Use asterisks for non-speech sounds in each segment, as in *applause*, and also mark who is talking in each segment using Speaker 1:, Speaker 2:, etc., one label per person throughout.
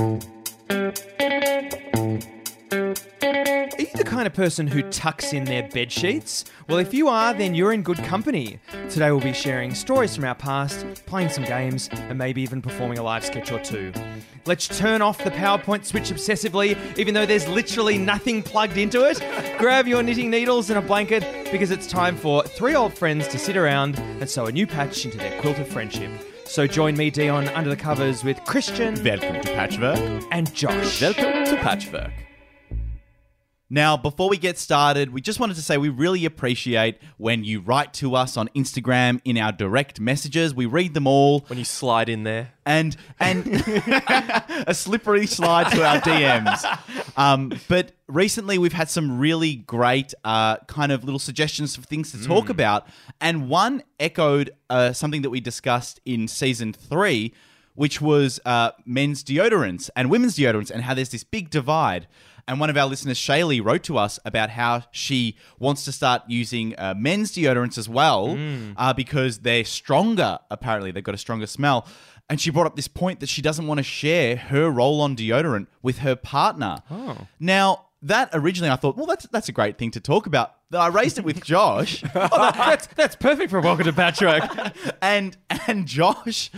Speaker 1: Are you the kind of person who tucks in their bed sheets? Well, if you are, then you're in good company. Today we'll be sharing stories from our past, playing some games, and maybe even performing a live sketch or two. Let's turn off the PowerPoint switch obsessively, even though there's literally nothing plugged into it. *laughs* Grab your knitting needles and a blanket because it's time for three old friends to sit around and sew a new patch into their quilt of friendship. So join me, Dion, under the covers with Christian
Speaker 2: Welcome to Patchwork.
Speaker 1: and Josh.
Speaker 3: Welcome to Patchwork.
Speaker 2: Now, before we get started, we just wanted to say we really appreciate when you write to us on Instagram in our direct messages. We read them all,
Speaker 3: When you slide in there.
Speaker 2: and and *laughs* *laughs* a slippery slide to our DMs. Um, but recently, we've had some really great uh, kind of little suggestions of things to talk about, and one echoed uh, something that we discussed in season three, which was uh, men's deodorants and women's deodorants, and how there's this big divide. And one of our listeners, Shaylee, wrote to us about how she wants to start using uh, men's deodorants as well uh, because they're stronger, apparently. They've got a stronger smell. And she brought up this point that she doesn't want to share her roll on deodorant with her partner. Oh. Now, that originally I thought, well, that's, that's a great thing to talk about. I raised it with *laughs* Josh. *laughs*
Speaker 1: Oh, that's, that's perfect for Welcome to Patchwork. *laughs*
Speaker 2: and and Josh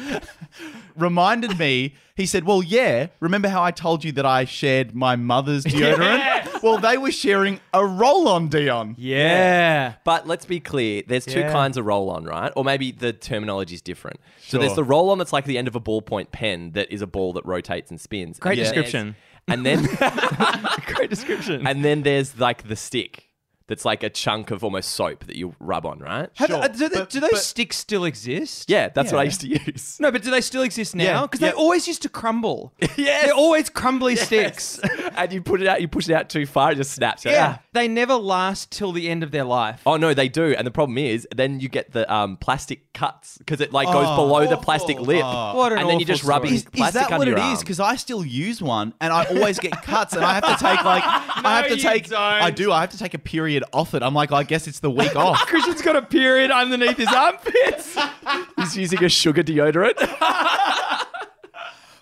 Speaker 2: reminded me. He said, "Well, yeah. Remember how I told you that I shared my mother's deodorant? Well, they were sharing a roll-on Dion.
Speaker 1: yeah.
Speaker 3: But let's be clear, there's two
Speaker 1: Yeah.
Speaker 3: kinds of roll on, right? Or maybe the terminology is different. So there's
Speaker 2: Sure.
Speaker 3: the roll on that's like the end of a ballpoint pen that is a ball that rotates and spins.
Speaker 1: Great
Speaker 3: And then
Speaker 1: description.
Speaker 3: There's- And then *laughs*
Speaker 1: Great description.
Speaker 3: and then there's like the stick that's like a chunk of almost soap that you rub on, right?
Speaker 1: Have-
Speaker 2: Sure,
Speaker 1: uh, do, they-
Speaker 2: but-
Speaker 1: do those
Speaker 2: but-
Speaker 1: sticks still exist?
Speaker 3: Yeah, that's what I used to use.
Speaker 1: No, but do they still exist now?
Speaker 2: Yeah,
Speaker 1: Because
Speaker 2: yeah.
Speaker 1: they always used to crumble. *laughs*
Speaker 3: Yes.
Speaker 1: They're always crumbly sticks. *laughs*
Speaker 3: and you put it out, you push it out too far, it just snaps.
Speaker 1: Yeah.
Speaker 3: "Ah."
Speaker 1: They never last till the end of their life.
Speaker 3: Oh no, they do, and the problem is, then you get the um, plastic cuts because it like goes
Speaker 2: Oh,
Speaker 3: below the
Speaker 2: awful.
Speaker 3: plastic lip,
Speaker 2: Oh.
Speaker 1: What an
Speaker 3: and then you
Speaker 1: awful
Speaker 3: just rub
Speaker 1: story.
Speaker 2: Is,
Speaker 3: plastic
Speaker 2: is that
Speaker 3: under
Speaker 2: what it
Speaker 3: your
Speaker 2: is? Because I still use one, and I always get cuts, and I have to take like *laughs* I have to
Speaker 1: you
Speaker 2: take.
Speaker 1: don't.
Speaker 2: I do. I have to take a period off it. I'm like, I guess it's the week off. *laughs*
Speaker 1: Christian's got a period underneath his armpits. *laughs*
Speaker 3: He's using a sugar deodorant.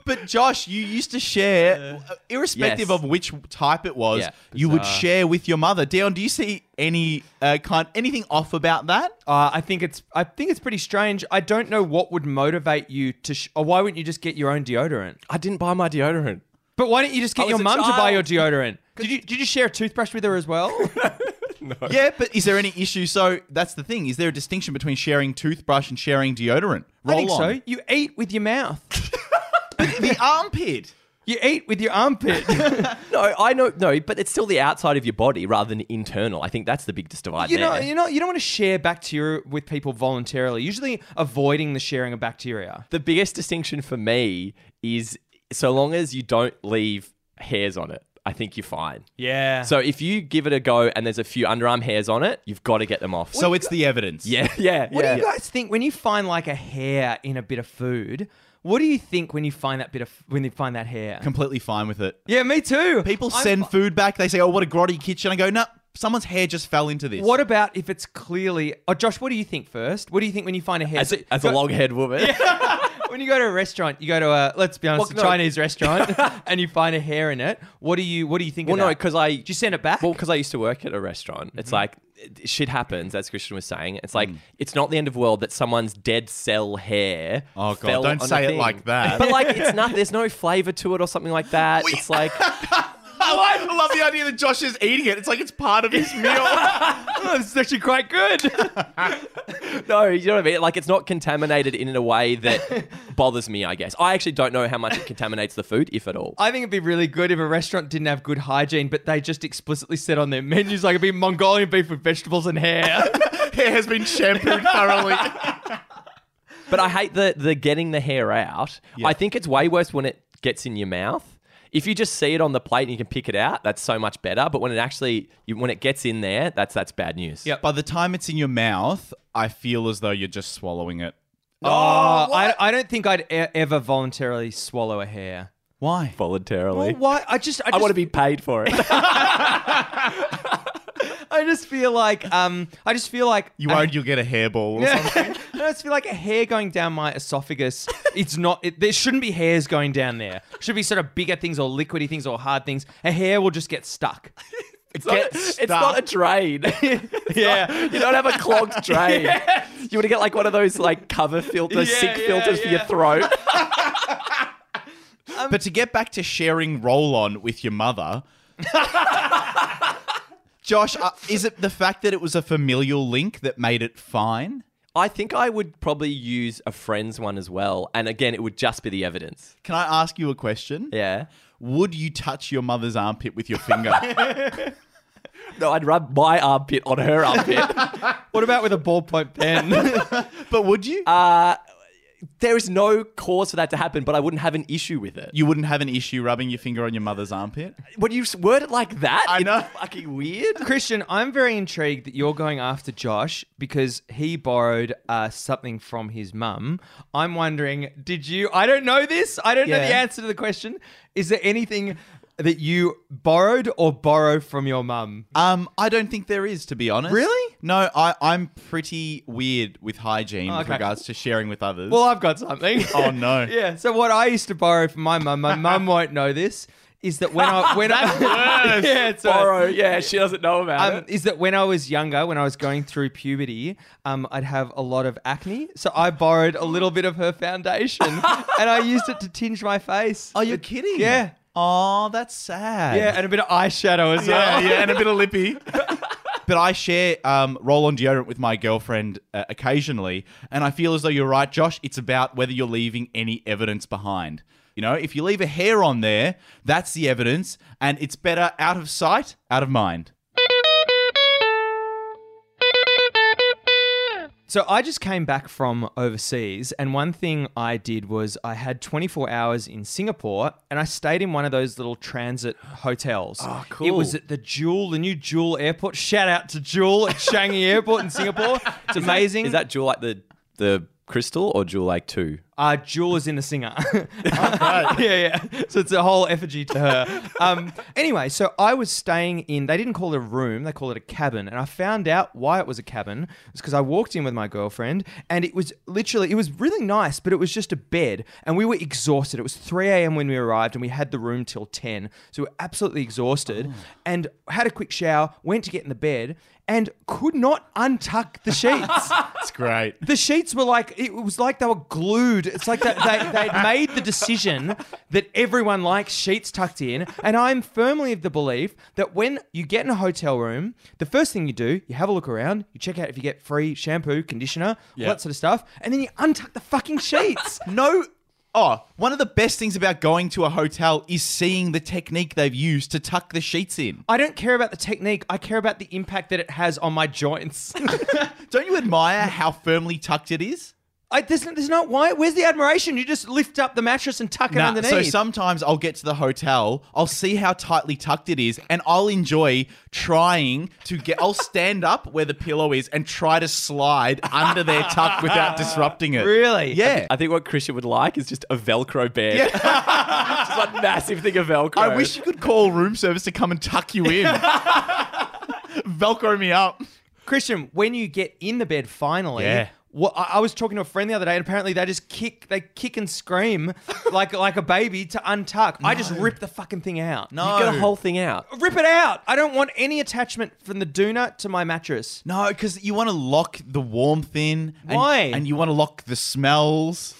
Speaker 2: But Josh, you used to share, uh, irrespective
Speaker 3: Yes.
Speaker 2: of which type it was,
Speaker 3: Yeah,
Speaker 2: you would share with your mother. Dion, do you see any uh, kind anything off about that?
Speaker 1: Uh, I think it's I think it's pretty strange. I don't know what would motivate you to, sh- or why wouldn't you just get your own deodorant?
Speaker 3: I didn't buy my deodorant.
Speaker 1: But why don't you just get your
Speaker 3: was
Speaker 1: mum to buy your deodorant? *laughs* Did you did you share a toothbrush with her as well? *laughs* No.
Speaker 2: Yeah, but is there any issue? So that's the thing. Is there a distinction between sharing toothbrush and sharing deodorant?
Speaker 1: I think
Speaker 2: Roll
Speaker 1: so.
Speaker 2: on.
Speaker 1: You eat with your mouth. *laughs*
Speaker 2: the *laughs* armpit.
Speaker 1: You eat with your armpit. *laughs*
Speaker 3: No, I know, no, but it's still the outside of your body rather than internal. I think that's the biggest divide
Speaker 1: you know,
Speaker 3: there.
Speaker 1: you know, you don't want to share bacteria with people voluntarily. Usually, avoiding the sharing of bacteria.
Speaker 3: the biggest distinction for me is so long as you don't leave hairs on it, I think you're fine.
Speaker 1: Yeah.
Speaker 3: So if you give it a go and there's a few underarm hairs on it, you've got to get them off.
Speaker 2: So it's the evidence.
Speaker 3: yeah, yeah,
Speaker 1: What
Speaker 3: yeah.
Speaker 1: do you guys think when you find like a hair in a bit of food? What do you think when you find that bit of when you find that hair?
Speaker 2: Completely fine with it.
Speaker 1: yeah, me too.
Speaker 2: People
Speaker 1: I'm
Speaker 2: send
Speaker 1: fi-
Speaker 2: food back. They say, "Oh, what a grotty kitchen." I go, "No, someone's hair just fell into this."
Speaker 1: What about if it's clearly? Oh, Josh, what do you think first? What do you think when you find a hair?
Speaker 3: as a, as a long haired woman. *laughs*
Speaker 1: when you go to a restaurant, you go to a let's be honest,
Speaker 3: Well,
Speaker 1: a
Speaker 3: no.
Speaker 1: Chinese restaurant, *laughs* and you find a hair in it. What do you What do you think?
Speaker 3: Well,
Speaker 1: of
Speaker 3: no,
Speaker 1: that?
Speaker 3: because I.
Speaker 1: Did you send it back?
Speaker 3: Well, because I used to work at a restaurant. It's mm-hmm. like it- shit happens, as Christian was saying. It's like mm. it's not the end of the world that someone's dead cell hair.
Speaker 2: Oh, God,
Speaker 3: fell
Speaker 2: don't
Speaker 3: on
Speaker 2: say it
Speaker 3: thing.
Speaker 2: like that.
Speaker 3: But like, it's *laughs* not. There's no flavor to it or something like that. It's *laughs* like
Speaker 2: I love the idea that Josh is eating it. It's like it's part of his meal.
Speaker 1: oh, this is actually quite good.
Speaker 3: No, you know what I mean. Like, it's not contaminated in a way that *laughs* bothers me. I guess I actually don't know how much it contaminates the food, if at all.
Speaker 1: I think it'd be really good if a restaurant didn't have good hygiene, but they just explicitly said on their menus like it'd be Mongolian beef with vegetables and hair. *laughs*
Speaker 2: hair has been shampooed thoroughly.
Speaker 3: But I hate the the getting the hair out. I think it's way worse when it gets in your mouth. If you just see it on the plate and you can pick it out, that's so much better. But when it actually you, when it gets in there, that's that's bad news.
Speaker 1: Yeah.
Speaker 2: By the time it's in your mouth, I feel as though you're just swallowing it.
Speaker 1: oh, oh I, I don't think I'd e- ever voluntarily swallow a hair.
Speaker 2: Why?
Speaker 3: Voluntarily.
Speaker 1: Well, why? I just, I,
Speaker 3: I
Speaker 1: just
Speaker 3: want to be paid for it. *laughs* *laughs* *laughs*
Speaker 1: I just feel like um, I just feel like
Speaker 2: You worried you'll get a hairball or something? *laughs*
Speaker 1: I just feel like a hair going down my esophagus. It's not. It, there shouldn't be hairs going down there. Should be sort of bigger things or liquidy things or hard things. A hair will just get stuck. *laughs*
Speaker 3: It's not, it's not a drain.
Speaker 1: yeah.
Speaker 3: you don't have a clogged drain. You want to get like one of those like cover filters,
Speaker 1: Yeah,
Speaker 3: sink
Speaker 1: yeah,
Speaker 3: filters for your
Speaker 1: yeah.
Speaker 3: throat.
Speaker 2: But to get back to sharing roll on with your mother, Josh, uh, is it the fact that it was a familial link that made it fine?
Speaker 3: I think I would probably use a friend's one as well. And again, it would just be the evidence.
Speaker 2: Can I ask you a question?
Speaker 3: Yeah.
Speaker 2: Would you touch your mother's armpit with your finger? *laughs*
Speaker 3: No, I'd rub my armpit on her armpit. *laughs*
Speaker 1: What about with a ballpoint pen? *laughs*
Speaker 2: but would you?
Speaker 3: uh, there is no cause for that to happen, but I wouldn't have an issue with it.
Speaker 2: you wouldn't have an issue rubbing your finger on your mother's armpit?
Speaker 3: When you word it like that,
Speaker 2: I
Speaker 3: it's
Speaker 2: know.
Speaker 3: fucking weird.
Speaker 1: Christian, I'm very intrigued that you're going after Josh because he borrowed uh, something from his mum. I'm wondering, did you? I don't know this. I don't know the answer to the question. Is there anything that you borrowed or borrow from your mum?
Speaker 2: Um, I don't think there is, to be honest.
Speaker 1: Really?
Speaker 2: No, I, I'm pretty weird with hygiene with
Speaker 1: Okay.
Speaker 2: regards to sharing with others.
Speaker 1: Well, I've got something. *laughs*
Speaker 2: Oh, no. *laughs*
Speaker 1: yeah. So what I used to borrow from my mum, my mum *laughs* won't know this, is that when I when I yeah, it's.
Speaker 3: Borrow, yeah, she doesn't know about
Speaker 1: Um,
Speaker 3: it.
Speaker 1: is that when I was younger, when I was going through puberty, um, I'd have a lot of acne. So I borrowed a little bit of her foundation and I used it to tinge my face.
Speaker 2: Are you kidding?
Speaker 1: Yeah.
Speaker 2: Oh, that's sad.
Speaker 1: Yeah, and a bit of eyeshadow as well.
Speaker 2: yeah, and a bit of lippy. *laughs* but I share um, roll-on deodorant with my girlfriend uh, occasionally, and I feel as though you're right, Josh. It's about whether you're leaving any evidence behind. You know, if you leave a hair on there, that's the evidence, and it's better out of sight, out of mind.
Speaker 1: So I just came back from overseas, and one thing I did was I had 24 hours in Singapore, and I stayed in one of those little transit hotels. Oh,
Speaker 3: cool.
Speaker 1: It was at the Jewel, the new Jewel Airport. Shout out to Jewel at Changi Airport in Singapore. It's amazing.
Speaker 3: Is that Jewel like the the crystal or Jewel like two?
Speaker 1: Uh, is in a singer. *laughs* *laughs* yeah, yeah. So it's a whole effigy to her. Um, anyway, so I was staying in, they didn't call it a room, they call it a cabin. And I found out why it was a cabin. It's because I walked in with my girlfriend and it was literally, it was really nice, but it was just a bed. And we were exhausted. It was 3 a.m. when we arrived and we had the room till 10. So we were absolutely exhausted and had a quick shower, went to get in the bed and could not untuck the sheets. *laughs*
Speaker 2: It's great.
Speaker 1: The sheets were like it was like they were glued. It's like that they they'd made the decision that everyone likes sheets tucked in, and I'm firmly of the belief that when you get in a hotel room, the first thing you do, you have a look around, you check out if you get free shampoo, conditioner, all
Speaker 2: Yeah.
Speaker 1: that sort of stuff, and then you untuck the fucking sheets. *laughs*
Speaker 2: No. Oh, one of the best things about going to a hotel is seeing the technique they've used to tuck the sheets in.
Speaker 1: I don't care about the technique. I care about the impact that it has on my joints. *laughs*
Speaker 2: Don't you admire how firmly tucked it is?
Speaker 1: I, there's, there's not why. Where's the admiration? You just lift up the mattress and tuck it
Speaker 2: Nah,
Speaker 1: underneath.
Speaker 2: so sometimes I'll get to the hotel, I'll see how tightly tucked it is, and I'll enjoy trying to get. I'll stand up where the pillow is and try to slide under their tuck without disrupting it.
Speaker 1: Really?
Speaker 2: Yeah.
Speaker 3: I think what Christian would like is just a Velcro bed. *laughs* just a massive thing of Velcro.
Speaker 2: I wish you could call room service to come and tuck you in. *laughs* Velcro me up.
Speaker 1: Christian, when you get in the bed finally,
Speaker 2: Yeah.
Speaker 1: What, I I was talking to a friend the other day, and apparently they just kick, they kick and scream *laughs* like like a baby to untuck. I just rip the fucking thing out.
Speaker 2: No.
Speaker 3: You get a whole thing out.
Speaker 1: rip it out. I don't want any attachment from the doona to my mattress.
Speaker 2: No, because you want to lock the warmth in. And,
Speaker 1: Why?
Speaker 2: And you want to lock the smells.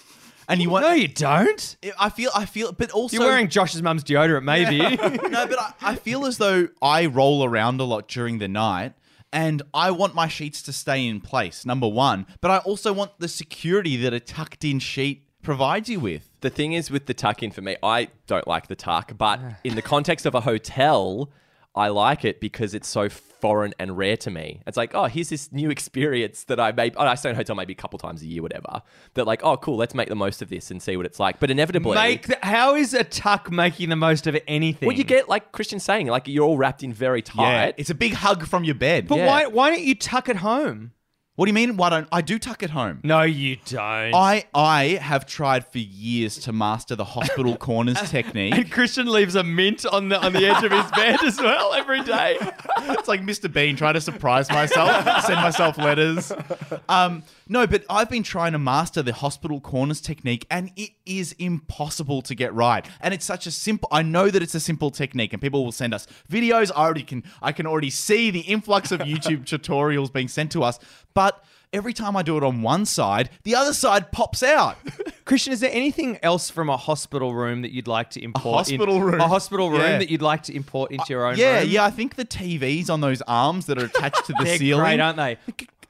Speaker 2: And you want.
Speaker 1: No, you don't.
Speaker 2: I feel. I feel. But also.
Speaker 1: You're wearing Josh's mum's deodorant, maybe. *laughs*
Speaker 2: no, but I, I feel as though I roll around a lot during the night. And I want my sheets to stay in place, number one. But I also want the security that a tucked in sheet provides you with.
Speaker 3: The thing is with the tuck in for me, I don't like the tuck, but in the context of a hotel, I like it because it's so foreign and rare to me. It's like, oh, here's this new experience that I may, oh, I stay in a hotel maybe a couple times a year, whatever. That like, oh, cool, let's make the most of this and see what it's like. But inevitably,
Speaker 1: Make the, how is a tuck making the most of anything?
Speaker 3: well, you get like Christian saying, like you're all wrapped in very tight.
Speaker 2: It's a big hug from your bed.
Speaker 1: but
Speaker 3: yeah.
Speaker 1: why why don't you tuck at home?
Speaker 2: What do you mean? Why don't I do tuck at home?
Speaker 1: No, you don't.
Speaker 2: I I have tried for years to master the hospital *laughs* corners technique.
Speaker 1: and Christian leaves a mint on the on the edge of his *laughs* bed as well every day.
Speaker 2: it's like Mr. Bean trying to surprise myself, send myself letters. Um, no, but I've been trying to master the hospital corners technique, and it is impossible to get right. And it's such a simple. I know that it's a simple technique, and people will send us videos. I already can. I can already see the influx of YouTube *laughs* tutorials being sent to us, but. Every time I do it on one side, the other side pops out. *laughs*
Speaker 1: Christian, is there anything else from a hospital room that you'd like to import? in-
Speaker 2: hospital room?
Speaker 1: A hospital room
Speaker 2: Yeah.
Speaker 1: that you'd like to import into uh, your own
Speaker 2: Yeah,
Speaker 1: room?
Speaker 2: yeah. I think the TVs on those arms that are attached to *laughs* the
Speaker 1: They're
Speaker 2: ceiling,
Speaker 1: great, aren't they?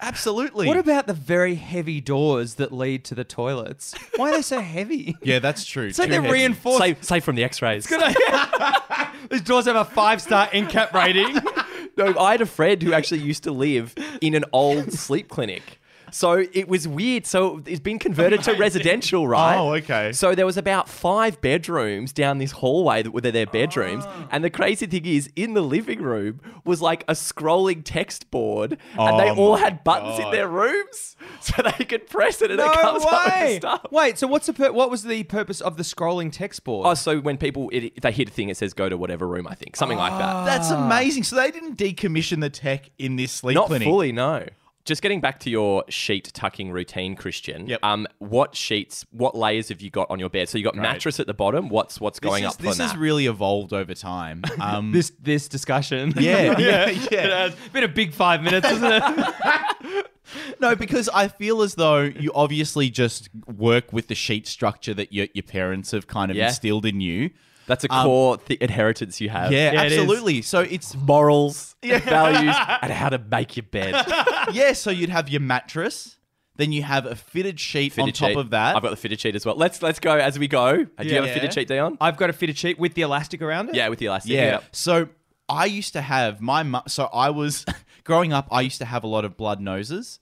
Speaker 2: Absolutely.
Speaker 1: What about the very heavy doors that lead to the toilets? Why are they so heavy? *laughs*
Speaker 2: yeah, that's true.
Speaker 1: It's like
Speaker 2: Too
Speaker 1: they're
Speaker 2: heavy.
Speaker 1: reinforced.
Speaker 3: Say, say from the X-rays. *laughs*
Speaker 1: These doors have a five star NCAP rating. *laughs*
Speaker 3: No, I had a friend who actually used to live in an old sleep clinic. So it was weird. So it's been converted to residential, right?
Speaker 2: Oh, okay.
Speaker 3: So there was about five bedrooms down this hallway that were their bedrooms. Ah. And the crazy thing is, in the living room was like a scrolling text board, and they
Speaker 2: Oh
Speaker 3: all had buttons in their rooms, *laughs* so they could press it and it
Speaker 1: No
Speaker 3: comes up with
Speaker 1: way.
Speaker 3: stuff.
Speaker 1: Wait, so what's the pur- what was the purpose of the scrolling text board?
Speaker 3: Oh, so when people it, they hit a thing, it says go to whatever room. I think something like that. Ah.
Speaker 2: That's amazing. So they didn't decommission the tech in this sleep
Speaker 3: Not
Speaker 2: clinic.
Speaker 3: fully, no. Just getting back to your sheet tucking routine, Christian.
Speaker 2: Yep.
Speaker 3: Um, what sheets, what layers have you got on your bed? So you got mattress at the bottom. What's what's going
Speaker 2: is-
Speaker 3: up
Speaker 2: This has really evolved over time. *laughs* Um,
Speaker 1: this this discussion.
Speaker 2: yeah, yeah, *laughs*
Speaker 1: It
Speaker 2: yeah.
Speaker 1: has been a big five minutes, isn't it? *laughs*
Speaker 2: No, because I feel as though you obviously just work with the sheet structure that your, your parents have kind of
Speaker 3: Yeah.
Speaker 2: instilled in you.
Speaker 3: That's a um, core th- inheritance you have.
Speaker 2: Yeah,
Speaker 1: Yeah, it is.
Speaker 2: absolutely. So it's
Speaker 3: Morals, values, *laughs* and how to make your bed. *laughs*
Speaker 2: yeah. So you'd have your mattress, then you have a fitted sheet on top
Speaker 3: sheet.
Speaker 2: of that.
Speaker 3: I've got the fitted sheet as well. Let's let's go as we go. Do you have a fitted sheet, Dion?
Speaker 1: I've got a fitted sheet with the elastic around it.
Speaker 3: Yeah, with the elastic.
Speaker 2: Yeah.
Speaker 3: Yep.
Speaker 2: So I used to have my mu- so I was *laughs* growing up. I used to have a lot of blood noses.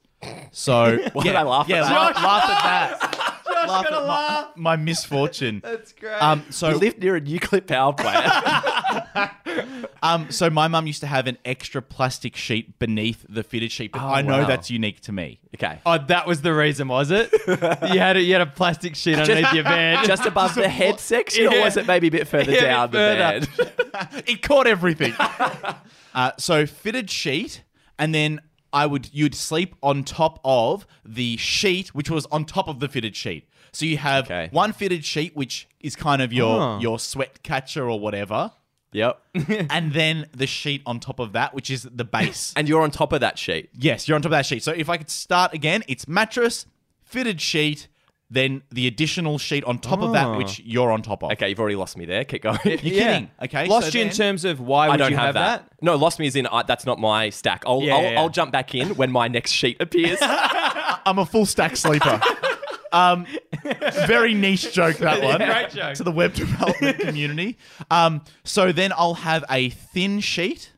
Speaker 2: So
Speaker 3: Why
Speaker 2: yeah,
Speaker 3: did I laugh at
Speaker 2: yeah,
Speaker 3: that?
Speaker 2: laugh, laugh at that. Laugh at my, my misfortune. *laughs*
Speaker 1: That's great.
Speaker 2: Um,
Speaker 3: You
Speaker 2: so
Speaker 3: lived near a nuclear power plant. *laughs*
Speaker 2: um, so my mum used to have an extra plastic sheet beneath the fitted sheet, but
Speaker 3: Oh,
Speaker 2: I know
Speaker 3: wow.
Speaker 2: that's unique to me.
Speaker 3: okay.
Speaker 1: oh, that was the reason, was it? *laughs* you had a, you had a plastic sheet underneath your bed.
Speaker 3: Just above the head section, or was it maybe a bit further
Speaker 1: Yeah,
Speaker 3: down
Speaker 1: bit
Speaker 3: the bed?
Speaker 2: it caught everything. uh, so fitted sheet, and then I would you'd sleep on top of the sheet, which was on top of the fitted sheet. So you have
Speaker 3: Okay.
Speaker 2: one fitted sheet, which is kind of your
Speaker 1: Oh.
Speaker 2: your sweat catcher or whatever,
Speaker 3: yep. *laughs* *laughs*
Speaker 2: and then the sheet on top of that, which is the base.
Speaker 3: And you're on top of that sheet.
Speaker 2: yes, you're on top of that sheet. So if I could start again, it's mattress, fitted sheet, then the additional sheet on top of that,
Speaker 1: Oh.
Speaker 2: which you're on top of.
Speaker 3: Okay, you've already lost me there. Keep going.
Speaker 2: You're kidding. Okay,
Speaker 1: Lost
Speaker 2: so
Speaker 1: you in
Speaker 2: then-
Speaker 1: terms of why
Speaker 3: I don't
Speaker 1: you
Speaker 3: have, that. No, lost me is in uh, that's not my stack. I'll,
Speaker 1: Yeah,
Speaker 3: I'll,
Speaker 1: yeah, yeah.
Speaker 3: I'll jump back in when my next sheet appears. *laughs*
Speaker 2: I'm a full stack sleeper. Um, very niche joke that *laughs* one.
Speaker 1: Great joke.
Speaker 2: to the web development *laughs* community. Um, so then I'll have a thin sheet,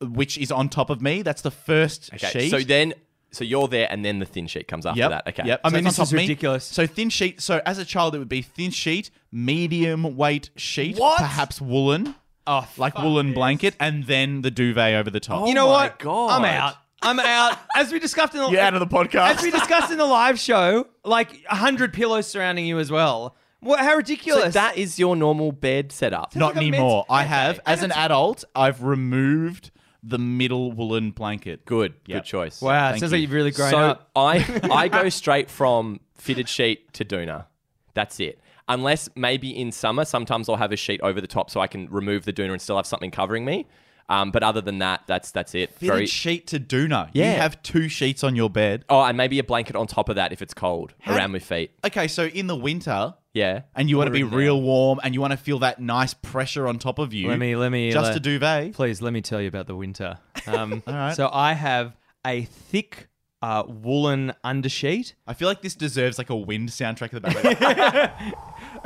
Speaker 2: which is on top of me. That's the first
Speaker 3: Okay,
Speaker 2: sheet.
Speaker 3: so then, so you're there, and then the thin sheet comes after
Speaker 2: Yep.
Speaker 3: that. Okay.
Speaker 2: Yep.
Speaker 1: I
Speaker 2: So
Speaker 1: mean,
Speaker 2: that's
Speaker 1: this
Speaker 2: on
Speaker 1: is
Speaker 2: top of me.
Speaker 1: ridiculous.
Speaker 2: So thin sheet. So as a child, it would be thin sheet, medium weight sheet,
Speaker 1: What?
Speaker 2: perhaps woolen,
Speaker 1: Oh,
Speaker 2: like woolen
Speaker 1: this.
Speaker 2: blanket, and then the duvet over the top.
Speaker 3: Oh
Speaker 1: You know
Speaker 3: my
Speaker 1: what?
Speaker 3: God.
Speaker 1: I'm out. I'm out. As we discussed in the *laughs*
Speaker 2: You're out of the podcast.
Speaker 1: as we discussed in the live show, like hundred pillows surrounding you as well. What? How
Speaker 3: So
Speaker 1: ridiculous!
Speaker 3: that is your normal bed setup.
Speaker 2: Not
Speaker 1: like a
Speaker 2: anymore.
Speaker 1: men's-
Speaker 2: I have,
Speaker 1: Okay.
Speaker 2: as an adult, I've removed the middle woolen blanket.
Speaker 3: Good.
Speaker 2: Yep.
Speaker 3: Good choice.
Speaker 1: wow. It
Speaker 2: Thank
Speaker 1: sounds
Speaker 2: you.
Speaker 1: like you've really grown
Speaker 3: so
Speaker 1: up.
Speaker 3: I *laughs* I go straight from fitted sheet to doona. That's it. Unless maybe in summer, sometimes I'll have a sheet over the top so I can remove the doona and still have something covering me. Um, but other than that, that's that's it.
Speaker 2: Fitted
Speaker 3: Very
Speaker 2: sheet to doona.
Speaker 3: Yeah.
Speaker 2: You have two sheets on your bed.
Speaker 3: oh, and maybe a blanket on top of that if it's cold around my feet.
Speaker 2: Okay, so in the winter,
Speaker 3: Yeah.
Speaker 2: and you want to be
Speaker 3: it in there.
Speaker 2: real warm, and you want to feel that nice pressure on top of you.
Speaker 1: Let me let me
Speaker 2: just
Speaker 1: let-
Speaker 2: a duvet.
Speaker 1: Please let me tell you about the winter. Um, *laughs*
Speaker 2: All right.
Speaker 1: So I have a thick uh, woolen undersheet,
Speaker 2: I feel like this deserves like a wind soundtrack at the back.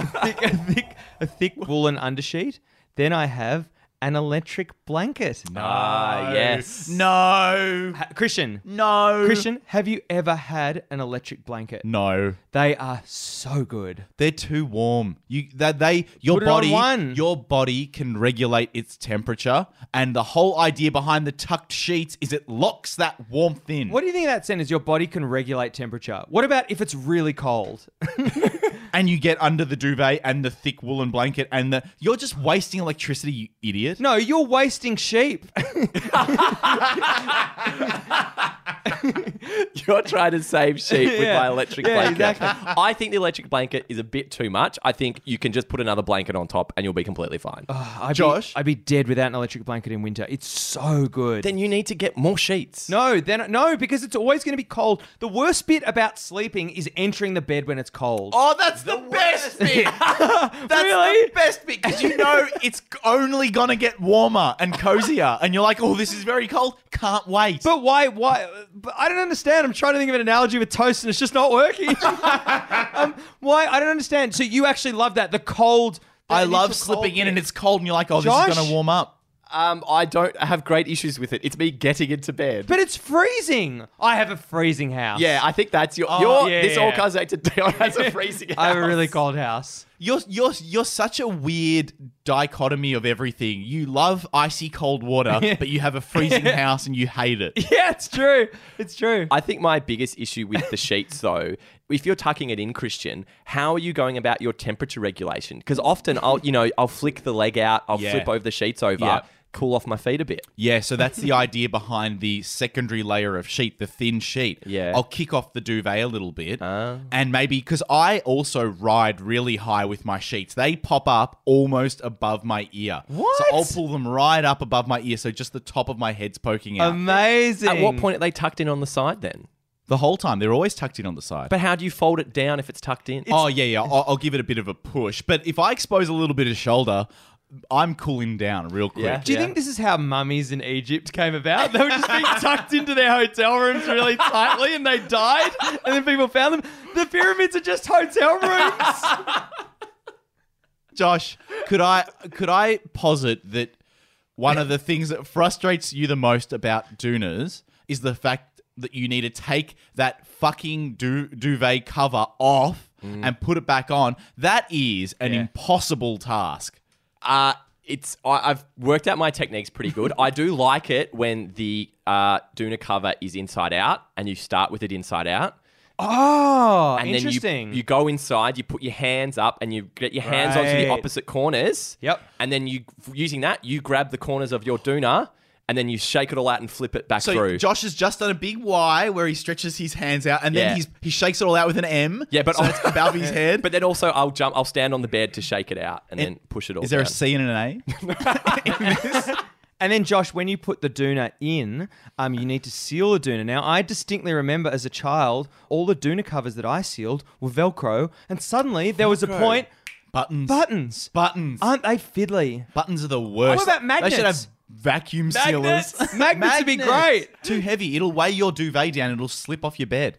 Speaker 2: *laughs*
Speaker 1: thick, a thick, a thick woolen undersheet. Then I have an electric blanket?
Speaker 3: Ah, yes.
Speaker 2: No.
Speaker 1: Ha- Christian.
Speaker 2: No.
Speaker 1: Christian, have you ever had an electric blanket?
Speaker 2: No.
Speaker 1: They are so good.
Speaker 2: They're too warm. You that they your
Speaker 1: Put it on
Speaker 2: body
Speaker 1: one.
Speaker 2: your body can regulate its temperature, and the whole idea behind the tucked sheets is it locks that warmth in.
Speaker 1: What do you think of that sentence? Your body can regulate temperature. What about if it's really cold? *laughs*
Speaker 2: And you get under the duvet and the thick woolen blanket, and the you're just wasting electricity, you idiot.
Speaker 1: No, you're wasting sheep. *laughs* *laughs*
Speaker 3: You're trying to save sheep with
Speaker 1: Yeah.
Speaker 3: my electric
Speaker 1: Yeah,
Speaker 3: blanket.
Speaker 1: exactly.
Speaker 3: I think the electric blanket is a bit too much. I think you can just put another blanket on top and you'll be completely fine.
Speaker 1: Oh, I'd
Speaker 2: Josh?
Speaker 1: be, I'd be dead without an electric blanket in winter. It's so good.
Speaker 3: then you need to get more sheets.
Speaker 1: no, then no, because it's always going to be cold. The worst bit about sleeping is entering the bed when it's cold.
Speaker 2: Oh, that's the, *laughs* best bit. That's
Speaker 1: Really?
Speaker 2: the best bit because you know it's only gonna get warmer and cozier, and you're like, "Oh, this is very cold. Can't wait."
Speaker 1: But why? Why? But I don't understand. I'm trying to think of an analogy with toast, and it's just not working. *laughs* um, why? I don't understand. So you actually love that the cold. the
Speaker 2: I love
Speaker 1: initial cold
Speaker 2: slipping in
Speaker 1: bit.
Speaker 2: and it's cold, and you're like, "Oh, this is gonna warm up."
Speaker 3: Um, I don't have great issues with it. It's me getting into bed.
Speaker 1: But it's freezing. I have a freezing house.
Speaker 3: yeah, I think that's your.
Speaker 2: Oh,
Speaker 3: your
Speaker 1: yeah,
Speaker 3: this all
Speaker 1: yeah.
Speaker 3: comes back to Dion has a freezing
Speaker 1: I have a really cold house.
Speaker 2: You're you're you're such a weird dichotomy of everything. You love icy cold water, but you have a freezing house and you hate it. *laughs*
Speaker 1: Yeah, it's true. It's true.
Speaker 3: I think my biggest issue with the sheets, though, if you're tucking it in, Christian, how are you going about your temperature regulation? Because often I'll, you know, I'll flick the leg out, I'll
Speaker 2: Yeah.
Speaker 3: flip over the sheets over,
Speaker 2: Yeah.
Speaker 3: Cool off my feet a bit.
Speaker 2: Yeah, so that's the *laughs* idea behind the secondary layer of sheet, the thin sheet.
Speaker 3: Yeah.
Speaker 2: I'll kick off the duvet a little bit. Ah. And maybe because I also ride really high with my sheets, they pop up almost above my ear.
Speaker 1: What?
Speaker 2: So I'll pull them right up above my ear, so just the top of my head's poking out.
Speaker 1: Amazing.
Speaker 3: At what point are they tucked in on the side then?
Speaker 2: the whole time. They're always tucked in on the side.
Speaker 3: But how do you fold it down if it's tucked in?
Speaker 2: oh, yeah, yeah. I'll, I'll give it a bit of a push. But if I expose a little bit of shoulder, I'm cooling down real quick.
Speaker 3: Yeah.
Speaker 1: Do you think this is how mummies in Egypt came about? They were just being *laughs* tucked into their hotel rooms really tightly and they died, and then people found them. The pyramids are just hotel rooms. *laughs*
Speaker 2: Josh, could I could I posit that one of the things that frustrates you the most about doonas is the fact that you need to take that fucking du- duvet cover off mm. and put it back on? That is an
Speaker 1: Yeah.
Speaker 2: impossible task.
Speaker 3: Uh, it's I, I've worked out my techniques pretty good. I do like it when the uh, doona cover is inside out and you start with it inside out.
Speaker 1: Oh,
Speaker 3: and
Speaker 1: interesting.
Speaker 3: then you, you go inside, you put your hands up, and you get your hands onto the opposite corners.
Speaker 1: Yep.
Speaker 3: And then you, using that, you grab the corners of your doona, and then you shake it all out and flip it back
Speaker 2: So
Speaker 3: through.
Speaker 2: Josh has just done a big Y where he stretches his hands out and then
Speaker 3: Yeah.
Speaker 2: he's, he shakes it all out with an M.
Speaker 3: Yeah, but-
Speaker 2: so it's *laughs* above his head.
Speaker 3: but then also, I'll jump, I'll stand on the bed to shake it out, and, then push it all.
Speaker 2: is there a
Speaker 3: down.
Speaker 2: C and an A? *laughs*
Speaker 1: And then, Josh, when you put the doona in, um, you need to seal the doona. Now, I distinctly remember as a child, all the doona covers that I sealed were Velcro, and suddenly there was a
Speaker 2: Velcro.
Speaker 1: point
Speaker 2: Buttons.
Speaker 1: buttons.
Speaker 2: Buttons.
Speaker 1: Aren't they fiddly?
Speaker 2: Buttons are the worst.
Speaker 1: What about
Speaker 2: They should
Speaker 1: magnets?
Speaker 2: have vacuum
Speaker 1: Magnets.
Speaker 2: sealers. *laughs*
Speaker 1: Magnets would be great.
Speaker 2: Too heavy. It'll weigh your duvet down. It'll slip off your bed.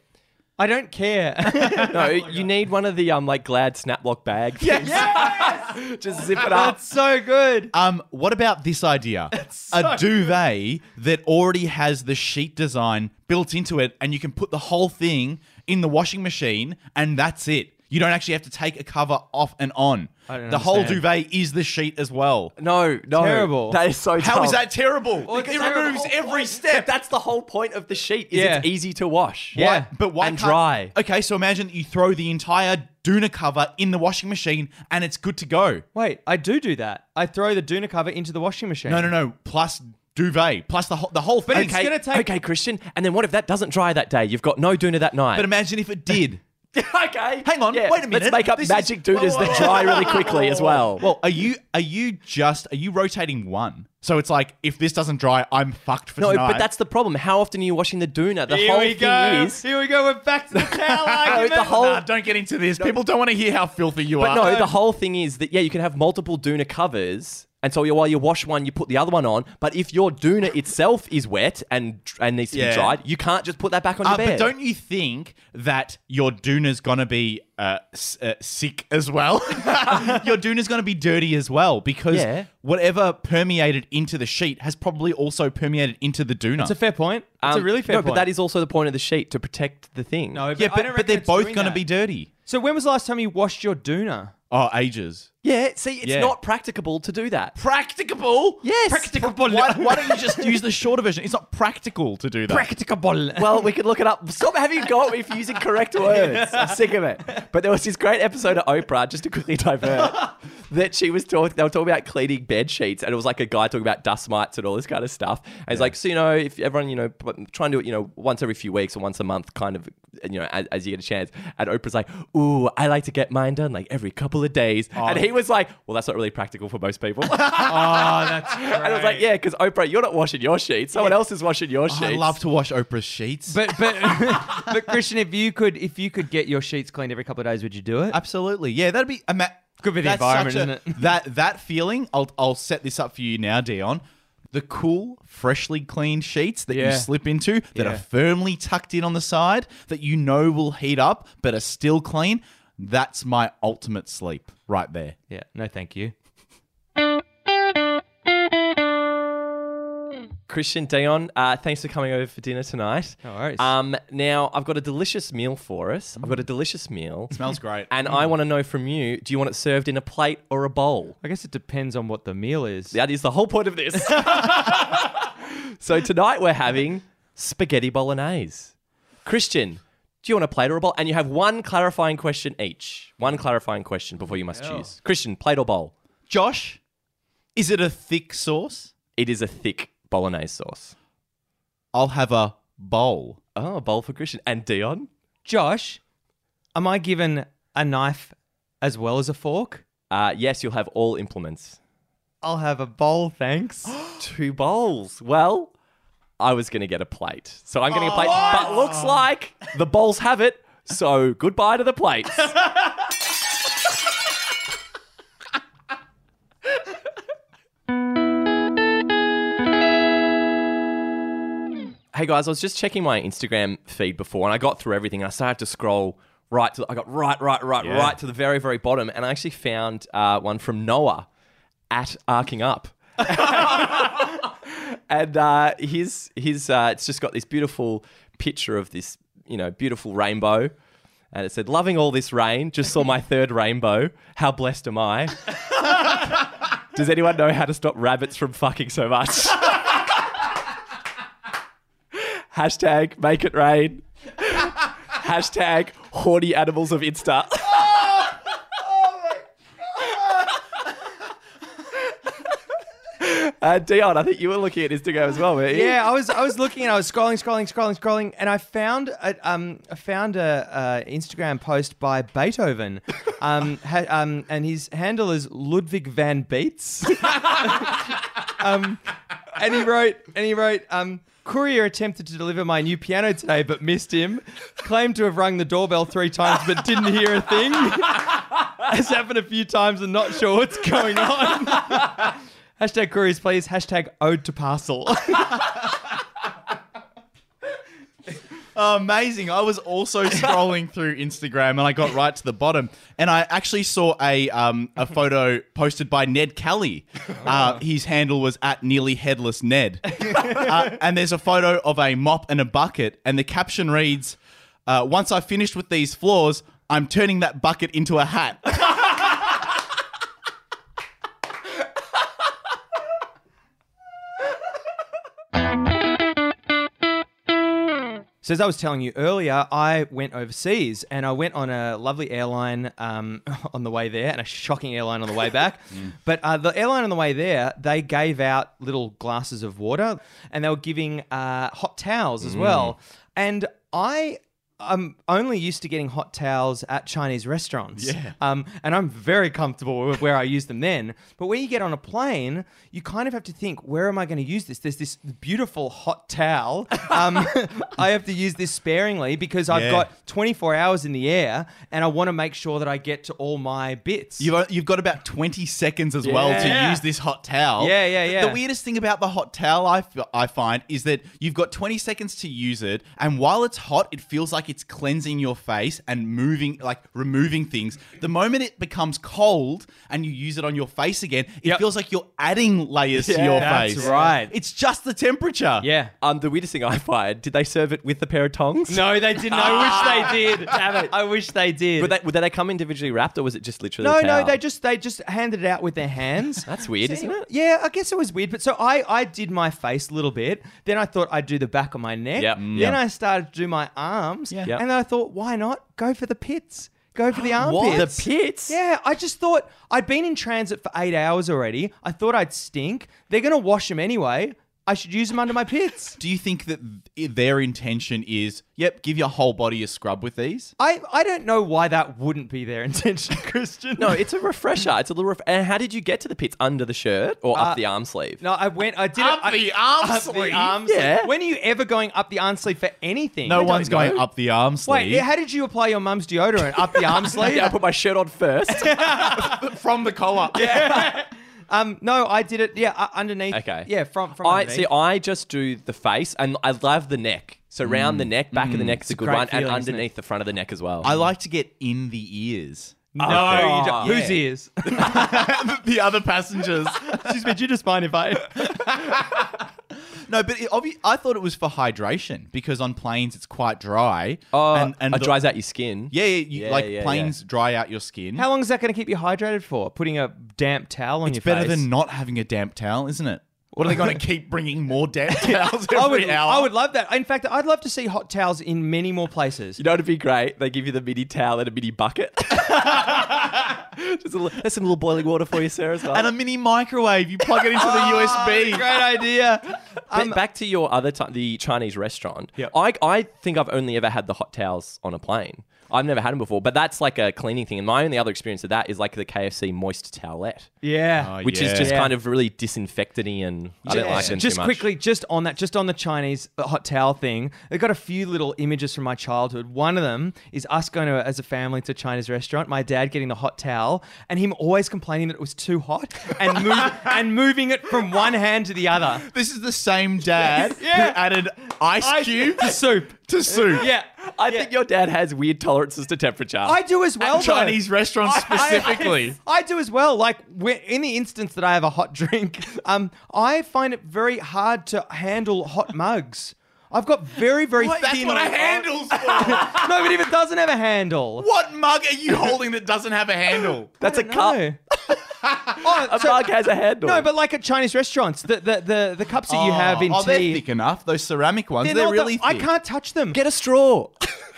Speaker 1: I don't care. *laughs*
Speaker 3: No, you need one of the um like Glad Snaplock bag things.
Speaker 1: yes! *laughs*
Speaker 3: Just zip it up.
Speaker 1: That's so good.
Speaker 2: Um, what about this idea? a duvet that already has the sheet design built into it, and you can put the whole thing in the washing machine, and that's it. You don't actually have to take a cover off and on.
Speaker 1: I don't
Speaker 2: the whole
Speaker 1: understand.
Speaker 2: duvet is the sheet as well.
Speaker 3: No, no.
Speaker 1: Terrible.
Speaker 3: That is so
Speaker 2: How
Speaker 3: dumb.
Speaker 2: is that terrible?
Speaker 1: it's
Speaker 2: it
Speaker 1: terrible.
Speaker 2: removes every
Speaker 3: But
Speaker 2: step.
Speaker 3: that's the whole point of the sheet. Is
Speaker 1: Yeah.
Speaker 3: it's easy to wash.
Speaker 1: Yeah.
Speaker 2: Why- but why
Speaker 3: And
Speaker 2: can't-
Speaker 3: dry.
Speaker 2: Okay, so imagine that you throw the entire doona cover in the washing machine and it's good to go.
Speaker 1: Wait, I do do that. I throw the doona cover into the washing machine.
Speaker 2: No, no, no. Plus duvet, plus the whole the whole thing.
Speaker 1: it's gonna take-
Speaker 3: Okay, Christian. And then what if that doesn't dry that day? You've got no doona that night.
Speaker 2: But imagine if it did. *laughs* *laughs*
Speaker 3: okay.
Speaker 2: Hang on,
Speaker 3: Yeah,
Speaker 2: wait a minute.
Speaker 3: Let's make up
Speaker 2: This is-
Speaker 3: magic doonas
Speaker 2: Whoa, whoa,
Speaker 3: that dry really quickly as well.
Speaker 2: Well, are you are you just are you rotating one? So it's like if this doesn't dry, I'm fucked for
Speaker 3: no,
Speaker 2: tonight.
Speaker 3: but that's the problem. How often are you washing the doona? The
Speaker 1: Here
Speaker 3: whole
Speaker 1: we
Speaker 3: thing
Speaker 1: go.
Speaker 3: is.
Speaker 1: Here we go. We're back to the *laughs* towel argument.
Speaker 3: the whole-
Speaker 2: Nah, don't get into this. People don't want to hear how filthy you
Speaker 3: But
Speaker 2: are.
Speaker 3: no, the um, whole thing is that yeah, you can have multiple doona covers, and so while you wash one, you put the other one on. But if your doona itself is wet and and needs to
Speaker 2: Yeah.
Speaker 3: be dried, you can't just put that back on
Speaker 2: Uh,
Speaker 3: your bed.
Speaker 2: but don't you think that your doona's gonna be uh, s- uh, sick as well. *laughs* Your doona's going to be dirty as well because
Speaker 3: Yeah.
Speaker 2: whatever permeated into the sheet has probably also permeated into the doona.
Speaker 1: It's a fair point. It's a
Speaker 3: Um,
Speaker 1: really fair
Speaker 3: no,
Speaker 1: point.
Speaker 3: but that is also the point of the sheet to protect the thing.
Speaker 1: no,
Speaker 2: yeah,
Speaker 1: I
Speaker 2: but,
Speaker 1: don't
Speaker 2: but
Speaker 1: reckon
Speaker 2: they're
Speaker 1: it's
Speaker 2: both
Speaker 1: doing
Speaker 2: going to
Speaker 1: that.
Speaker 2: be dirty.
Speaker 1: So when was the last time you washed your doona?
Speaker 2: Oh, ages.
Speaker 3: Yeah, see, it's
Speaker 2: Yeah.
Speaker 3: not practicable to do that.
Speaker 2: Practicable?
Speaker 3: Yes.
Speaker 2: Practicable. Why, *laughs* why don't you just use the shorter version? It's not practical to do that.
Speaker 1: Practicable.
Speaker 3: Well, we could look it up. Stop having got me for using correct words. *laughs* I'm sick of it. But there was this great episode of Oprah, just to quickly divert, *laughs* that she was talking. They were talking about cleaning bed sheets, and it was like a guy talking about dust mites and all this kind of stuff. And he's like, so you know, if everyone, you know, p- try and do it, you know, once every few weeks or once a month, kind of, you know, as, as you get a chance. And Oprah's like, ooh, I like to get mine done like every couple of days. Oh, and he was like, well, that's not really practical for most people. *laughs* *laughs*
Speaker 1: oh, that's great.
Speaker 3: And I was like, yeah, because Oprah, you're not washing your sheets. Someone else is washing your sheets.
Speaker 2: Oh, I love to wash Oprah's sheets.
Speaker 1: But but *laughs* but Christian, if you could if you could get your sheets cleaned every couple of days, would you do it?
Speaker 2: Absolutely. Yeah, that'd be ama-
Speaker 1: Good for the
Speaker 2: that's
Speaker 1: environment,
Speaker 2: such
Speaker 1: isn't it?
Speaker 2: That that feeling, I'll I'll set this up for you now, Dion. The cool, freshly cleaned sheets that you slip into that
Speaker 1: Yeah.
Speaker 2: are firmly tucked in on the side that you know will heat up but are still clean. That's my ultimate sleep right there.
Speaker 1: yeah. No, thank you.
Speaker 3: Christian Dion, uh, thanks for coming over for dinner tonight.
Speaker 1: No worries.
Speaker 3: Um, now I've got a delicious meal for us. I've got a delicious meal,
Speaker 2: Smells great.
Speaker 3: and I want to know from you: Do you want it served in a plate or a bowl?
Speaker 1: I guess it depends on what the meal is.
Speaker 3: That is the whole point of this. *laughs* so tonight we're having spaghetti bolognese. Christian, do you want a plate or a bowl? And you have one clarifying question each. One clarifying question before you must choose. Christian, plate or bowl?
Speaker 2: Josh, is it a thick sauce?
Speaker 3: It is a thick bolognese sauce.
Speaker 2: I'll have a bowl.
Speaker 3: Oh, a bowl for Christian. And Dion?
Speaker 1: Josh, am I given a knife as well as a fork?
Speaker 3: Uh, yes, you'll have all implements.
Speaker 1: I'll have a bowl, thanks. *gasps*
Speaker 3: Two bowls. Well, I was going to get a plate. So I'm getting a plate. But looks like the bowls have it. So goodbye to the plates. *laughs* hey guys, I was just checking my Instagram feed before and I got through everything and I started to scroll right to I got right, right, right,
Speaker 2: Yeah.
Speaker 3: right to the very, very bottom and I actually found uh, one from Noah at Arcing Up. *laughs* *laughs* and uh, his his uh, it's just got this beautiful picture of this you know beautiful rainbow, and it said, "Loving all this rain. Just saw my third rainbow. How blessed am I?" *laughs* Does anyone know how to stop rabbits from fucking so much? *laughs* Hashtag make it rain. *laughs* Hashtag horny animals of Insta. Uh, Dion, I think you were looking at Instagram as well, weren't you?
Speaker 1: yeah, I was I was looking and I was scrolling, scrolling, scrolling, scrolling, and I found a, um I found a, a Instagram post by Beethoven, *laughs* um, ha, um and his handle is Ludwig van Beats, *laughs* um, and he wrote and he wrote um. Courier attempted to deliver my new piano today, but missed him. Claimed to have rung the doorbell three times, but didn't hear a thing. *laughs* Has happened a few times and not sure what's going on. Hashtag couriers, please. Hashtag ode to parcel. *laughs*
Speaker 2: Amazing. I was also scrolling through Instagram and I got right to the bottom and I actually saw a um, a photo posted by Ned Kelly. Uh, his handle was at nearly headless Ned. *laughs* Uh, and there's a photo of a mop and a bucket and the caption reads, uh, once I've finished with these floors, I'm turning that bucket into a hat. *laughs*
Speaker 1: So as I was telling you earlier, I went overseas and I went on a lovely airline um, *laughs* on the way there and a shocking airline on the way back. *laughs* But uh, the airline on the way there, they gave out little glasses of water and they were giving uh, hot towels as well. And I. I'm only used to getting hot towels at Chinese restaurants.
Speaker 2: Yeah.
Speaker 1: Um, and I'm very comfortable with where I use them then. But when you get on a plane, you kind of have to think, where am I going to use this? There's this beautiful hot towel. *laughs* Um, I have to use this sparingly because I've
Speaker 2: Yeah.
Speaker 1: got 24 hours in the air and I want to make sure that I get to all my bits.
Speaker 2: You've, you've got about 20 seconds as well to use this hot towel.
Speaker 1: Yeah, yeah,
Speaker 2: The-
Speaker 1: yeah.
Speaker 2: The weirdest thing about the hot towel I, f- I find is that you've got 20 seconds to use it, and while it's hot, it feels like it's cleansing your face and moving, like removing things. The moment it becomes cold and you use it on your face again, it
Speaker 1: Yep.
Speaker 2: feels like you're adding layers to
Speaker 3: Yeah,
Speaker 2: your
Speaker 1: that's
Speaker 2: face.
Speaker 1: right.
Speaker 2: It's just the temperature.
Speaker 1: Yeah.
Speaker 3: Um, the weirdest thing I find, did they serve it with a pair of tongs?
Speaker 1: No, they didn't. I wish they did. Damn it. *laughs* I wish they did.
Speaker 3: But they, did they come individually wrapped, or was it just literally?
Speaker 1: no,
Speaker 3: a
Speaker 1: no,
Speaker 3: towel?
Speaker 1: they just they just handed it out with their hands. *laughs*
Speaker 3: That's weird, isn't it?
Speaker 1: Yeah, I guess it was weird. But so I I did my face a little bit. Then I thought I'd do the back of my neck.
Speaker 3: Yep.
Speaker 1: Then
Speaker 3: Yep.
Speaker 1: I started to do my arms.
Speaker 2: Yeah.
Speaker 3: Yep.
Speaker 1: And then I thought, why not go for the pits? Go for the *gasps* armpits. What?
Speaker 3: The pits?
Speaker 1: Yeah, I just thought I'd been in transit for eight hours already. I thought I'd stink. They're gonna wash them anyway. I should use them under my pits.
Speaker 2: Do you think that th- their intention is, yep, give your whole body a scrub with these?
Speaker 1: I, I don't know why that wouldn't be their *laughs* intention, Christian.
Speaker 3: No, it's a refresher. It's a little. Ref- and how did you get to the pits under the shirt or
Speaker 1: Uh,
Speaker 3: up the arm sleeve?
Speaker 1: No, I went. I did
Speaker 2: Up
Speaker 1: it. I-
Speaker 2: the arm
Speaker 1: up
Speaker 2: sleeve?
Speaker 1: The arm
Speaker 3: Yeah.
Speaker 1: When are you ever going up the arm sleeve for anything?
Speaker 2: No
Speaker 1: I don't
Speaker 2: one's going
Speaker 1: know.
Speaker 2: up the arm sleeve.
Speaker 1: Wait, how did you apply your mum's deodorant up the arm sleeve? *laughs*
Speaker 3: yeah, I put my shirt on first. *laughs*
Speaker 2: from the collar.
Speaker 1: Um, no, I did it. Yeah, uh, underneath.
Speaker 3: Okay.
Speaker 1: Yeah, from from
Speaker 3: I
Speaker 1: underneath.
Speaker 3: see. I just do the face, and I love the neck. So round the neck, back of the neck is a
Speaker 1: a
Speaker 3: good
Speaker 1: great
Speaker 3: one, and
Speaker 1: feeling, isn't it?
Speaker 3: underneath the front of the neck as well.
Speaker 2: I like to get in the ears.
Speaker 1: No,
Speaker 3: Oh,
Speaker 1: you don't.
Speaker 2: yeah.
Speaker 1: whose ears? *laughs* *laughs*
Speaker 2: the other passengers.
Speaker 1: Excuse me, do you just mind if I?
Speaker 2: No, but it, obvi- I thought it was for hydration because on planes it's quite dry.
Speaker 3: oh,
Speaker 2: and, and
Speaker 3: it
Speaker 2: the-
Speaker 3: dries out your skin.
Speaker 2: Yeah, yeah, you,
Speaker 3: Yeah,
Speaker 2: like
Speaker 3: yeah,
Speaker 2: planes dry out your skin.
Speaker 1: How long is that going to keep you hydrated for? Putting a damp towel on
Speaker 2: it's
Speaker 1: your face.
Speaker 2: It's better than not having a damp towel, isn't it? What are they going *laughs* to keep bringing more damp *laughs* towels every
Speaker 1: I would,
Speaker 2: hour?
Speaker 1: I would love that. In fact, I'd love to see hot towels in many more places.
Speaker 3: You know it'd be great? They give you the mini towel and a mini bucket. *laughs* Just a little, there's some little boiling water for you, Sarah, as well.
Speaker 2: and a mini microwave. You plug it into the USB.
Speaker 1: Great idea. Um,
Speaker 3: back to your other time, the Chinese restaurant.
Speaker 1: Yep.
Speaker 3: I I think I've only ever had the hot towels on a plane. I've never had them before, but that's like a cleaning thing. And my only other experience of that is like the KFC moist towelette,
Speaker 1: yeah.
Speaker 2: Oh,
Speaker 3: which
Speaker 2: yeah.
Speaker 3: is just
Speaker 1: Yeah.
Speaker 3: kind of really disinfectant-y and I don't
Speaker 1: Yeah.
Speaker 3: like them
Speaker 1: just
Speaker 3: too much.
Speaker 1: quickly, just on that, just on the Chinese uh, hot towel thing, they've got a few little images from my childhood. One of them is us going to, as a family to a Chinese restaurant. My dad getting the hot towel, and him always complaining that it was too hot, and *laughs* move, and moving it from one hand to the other.
Speaker 2: This is the same dad
Speaker 1: Yeah.
Speaker 2: who added ice cube
Speaker 1: to soup.
Speaker 2: to soup.
Speaker 1: Yeah,
Speaker 3: I
Speaker 1: yeah.
Speaker 3: think your dad has weird tolerances to temperature.
Speaker 1: I do as well.
Speaker 2: At
Speaker 1: though.
Speaker 2: Chinese restaurants
Speaker 1: I- I-
Speaker 2: specifically.
Speaker 1: I, do as well. Like in the instance that I have a hot drink, *laughs* um, I find it very hard to handle hot mugs. I've got very, very
Speaker 2: That's
Speaker 1: thin.
Speaker 2: what a handle's for. *laughs*
Speaker 1: No, but if it doesn't have a handle,
Speaker 2: what mug are you holding that doesn't have a handle? *laughs*
Speaker 3: That's a
Speaker 1: don't
Speaker 3: cup.
Speaker 1: know. *laughs* oh,
Speaker 3: A
Speaker 1: so-
Speaker 3: mug has a handle.
Speaker 1: no, but like at Chinese restaurants, the the the, the cups that you have oh, in
Speaker 2: oh, they're
Speaker 1: tea,
Speaker 2: thick enough. Those ceramic ones,
Speaker 1: they're
Speaker 2: they're,
Speaker 1: not the-
Speaker 2: really thick.
Speaker 1: I can't touch them.
Speaker 3: get a straw.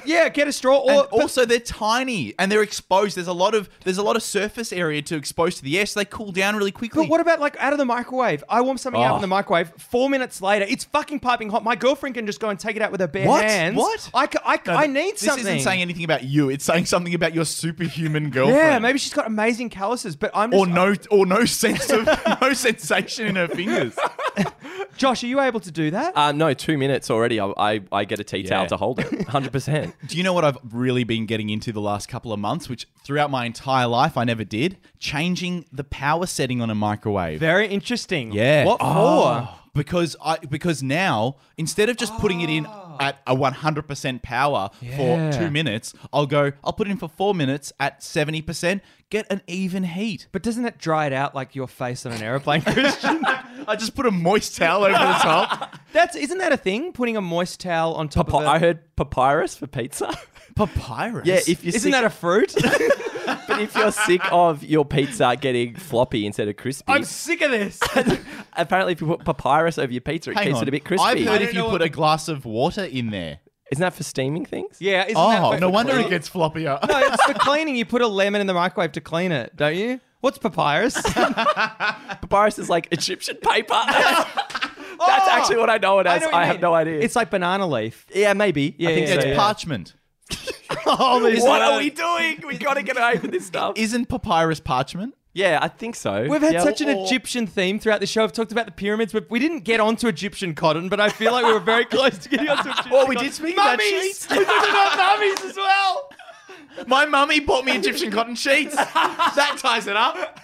Speaker 1: Yeah, get a straw. Or
Speaker 2: and also they're tiny and they're exposed. There's a lot of there's a lot of surface area to expose to the air, so they cool down really quickly.
Speaker 1: But what about like out of the microwave? I warm something out
Speaker 3: Oh.
Speaker 1: in the microwave. Four minutes later, it's fucking piping hot. My girlfriend can just go and take it out with her bare
Speaker 2: What?
Speaker 1: hands.
Speaker 2: What?
Speaker 1: I, ca- I, ca- I need something.
Speaker 2: this
Speaker 1: something.
Speaker 2: isn't saying anything about you. It's saying something about your superhuman girlfriend.
Speaker 1: yeah, maybe she's got amazing calluses, but I'm just,
Speaker 2: Or no, or no sense of *laughs* no sensation in her fingers. *laughs*
Speaker 1: Josh, are you able to do that?
Speaker 3: Uh, no, two minutes already. I, I, I get a tea towel
Speaker 2: Yeah.
Speaker 3: to hold it. *laughs* 100%.
Speaker 2: Do you know what I've really been getting into the last couple of months, which throughout my entire life I never did? Changing the power setting on a microwave.
Speaker 1: Very interesting.
Speaker 2: Yeah.
Speaker 1: What
Speaker 2: Oh.
Speaker 1: for?
Speaker 2: Because I because now instead of just putting it in at a 100% power
Speaker 1: Yeah.
Speaker 2: for 2 minutes, I'll go I'll put it in for 4 minutes at 70%, get an even heat.
Speaker 1: But doesn't it dry it out like your face on an aeroplane, *laughs* Christian?
Speaker 2: I just put a moist towel over the top. *laughs*
Speaker 1: That's isn't that a thing? Putting a moist towel on top
Speaker 3: Papi-
Speaker 1: of a,
Speaker 3: I heard papyrus for pizza. *laughs*
Speaker 2: Papyrus.
Speaker 3: yeah, if you're
Speaker 1: Isn't
Speaker 3: sick,
Speaker 1: that a fruit? *laughs*
Speaker 3: but if you're sick of your pizza getting floppy instead of crispy,
Speaker 1: I'm sick of this.
Speaker 3: apparently if you put papyrus over your pizza, it
Speaker 2: Hang
Speaker 3: keeps
Speaker 2: on.
Speaker 3: it a bit crispy.
Speaker 2: I've heard if you
Speaker 1: know
Speaker 2: put
Speaker 1: what
Speaker 2: a glass of water in there.
Speaker 3: Isn't that for steaming things?
Speaker 1: yeah, isn't
Speaker 2: Oh,
Speaker 1: that for-
Speaker 2: no
Speaker 1: for
Speaker 2: wonder it
Speaker 1: cleaning?
Speaker 2: gets floppier.
Speaker 1: No, it's for cleaning. You put a lemon in the microwave to clean it, don't you? What's papyrus? *laughs*
Speaker 3: Papyrus is like Egyptian paper. *laughs* That's oh! actually what I know it as. I,
Speaker 1: know
Speaker 3: have no idea.
Speaker 1: It's like banana leaf.
Speaker 3: yeah, maybe.
Speaker 1: Yeah,
Speaker 3: I think
Speaker 1: yeah,
Speaker 3: so,
Speaker 2: it's
Speaker 1: yeah.
Speaker 2: parchment. *laughs*
Speaker 1: Oh, there's
Speaker 3: What are we doing? We got to get away from this stuff.
Speaker 2: Isn't papyrus parchment?
Speaker 3: Yeah, I think so.
Speaker 1: We've had
Speaker 3: Yeah.
Speaker 1: such an
Speaker 2: or-
Speaker 1: Egyptian theme throughout the show. I've talked about the pyramids, but we didn't get onto Egyptian cotton. But I feel like we were very close to getting onto Egyptian.
Speaker 2: Well, we
Speaker 1: cotton.
Speaker 2: did speak about
Speaker 1: mummies.
Speaker 2: sheets.
Speaker 1: We talked about mummies as well.
Speaker 2: My mummy bought me Egyptian cotton sheets. that ties it up.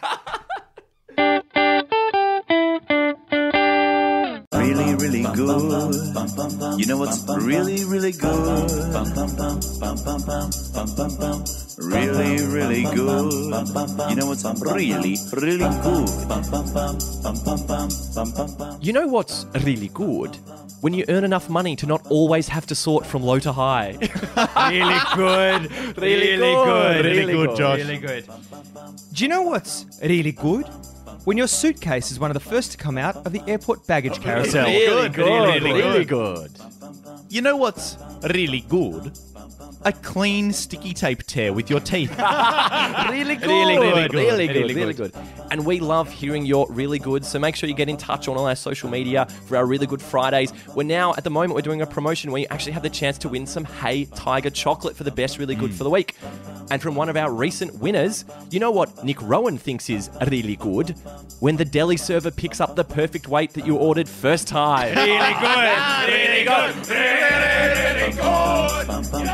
Speaker 4: Really, really good. You know what's really, really good? Really, really good. You know what's really, really good?
Speaker 3: You know what's really good? When you earn enough money to not always have to sort from low to high. *laughs*
Speaker 1: really good.
Speaker 3: Really good.
Speaker 2: Really good, Josh.
Speaker 1: Really good. Do you know what's really good? When your suitcase is one of the first to come out of the airport baggage carousel.
Speaker 3: Really
Speaker 2: Good, Really
Speaker 3: good.
Speaker 2: really
Speaker 3: Really
Speaker 2: good.
Speaker 3: good.
Speaker 2: You know what's really good? A clean sticky tape tear with your teeth.
Speaker 3: Really good.
Speaker 1: Really, really
Speaker 3: Really
Speaker 1: good.
Speaker 3: good.
Speaker 1: Really
Speaker 3: Really good. And we love hearing your really good. So make sure you get in touch on all our social media for our really good Fridays. We're now at the moment we're doing a promotion where you actually have the chance to win some Hey Tiger chocolate for the best really good mm. for the week. And from one of our recent winners, you know what Nick Rowan thinks is really good? When the deli server picks up the perfect weight that you ordered first time.
Speaker 1: Really good. *laughs* Really good. Really, really good.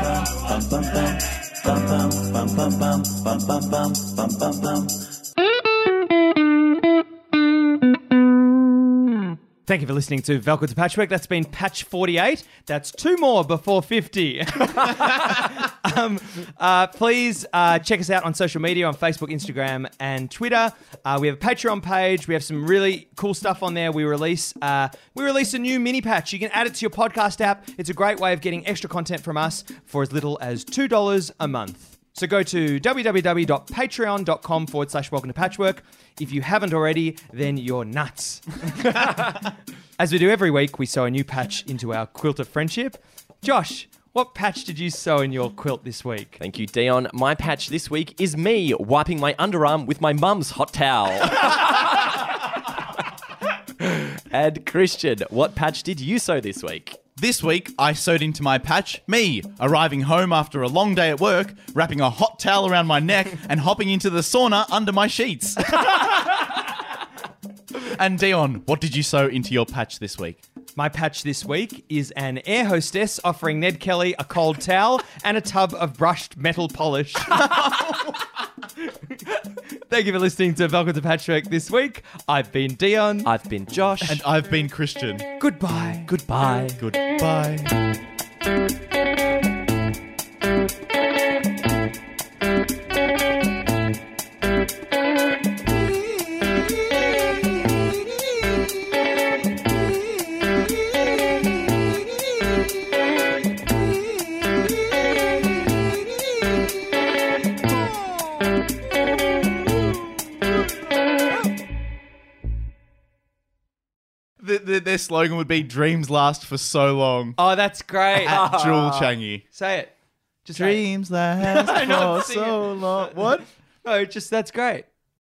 Speaker 1: Thank you for listening to Welcome to Patchwork. That's been patch 48. That's two more before 50. *laughs* um, uh, please uh, check us out on social media on Facebook, Instagram, and Twitter. Uh, we have a Patreon page. We have some really cool stuff on there. We release uh, we release a new mini patch. You can add it to your podcast app. It's a great way of getting extra content from us for as little as $2 a month. So go to www.patreon.com forward slash welcome to patchwork. If you haven't already, then you're nuts. *laughs* As we do every week, we sew a new patch into our quilt of friendship. Josh, what patch did you sew in your quilt this week?
Speaker 3: Thank you, Dion. My patch this week is me wiping my underarm with my mum's hot towel. *laughs* and Christian, what patch did you sew this week?
Speaker 2: This week, I sewed into my patch me, arriving home after a long day at work, wrapping a hot towel around my neck, *laughs* and hopping into the sauna under my sheets. *laughs* and Dion, what did you sew into your patch this week?
Speaker 1: My patch this week is an air hostess offering Ned Kelly a cold towel and a tub of brushed metal polish. *laughs* Thank you for listening to Welcome to Patchwork this week. I've been Dion.
Speaker 3: I've been Josh.
Speaker 2: And I've been Christian.
Speaker 1: Goodbye.
Speaker 3: goodbye.
Speaker 2: Goodbye. Their slogan would be "Dreams last for so long."
Speaker 1: Oh, that's great.
Speaker 2: At ah. Jewel Changi.
Speaker 1: Say it. Just it.
Speaker 2: Dreams *laughs* last for so long. What? *laughs*
Speaker 1: No, just that's great.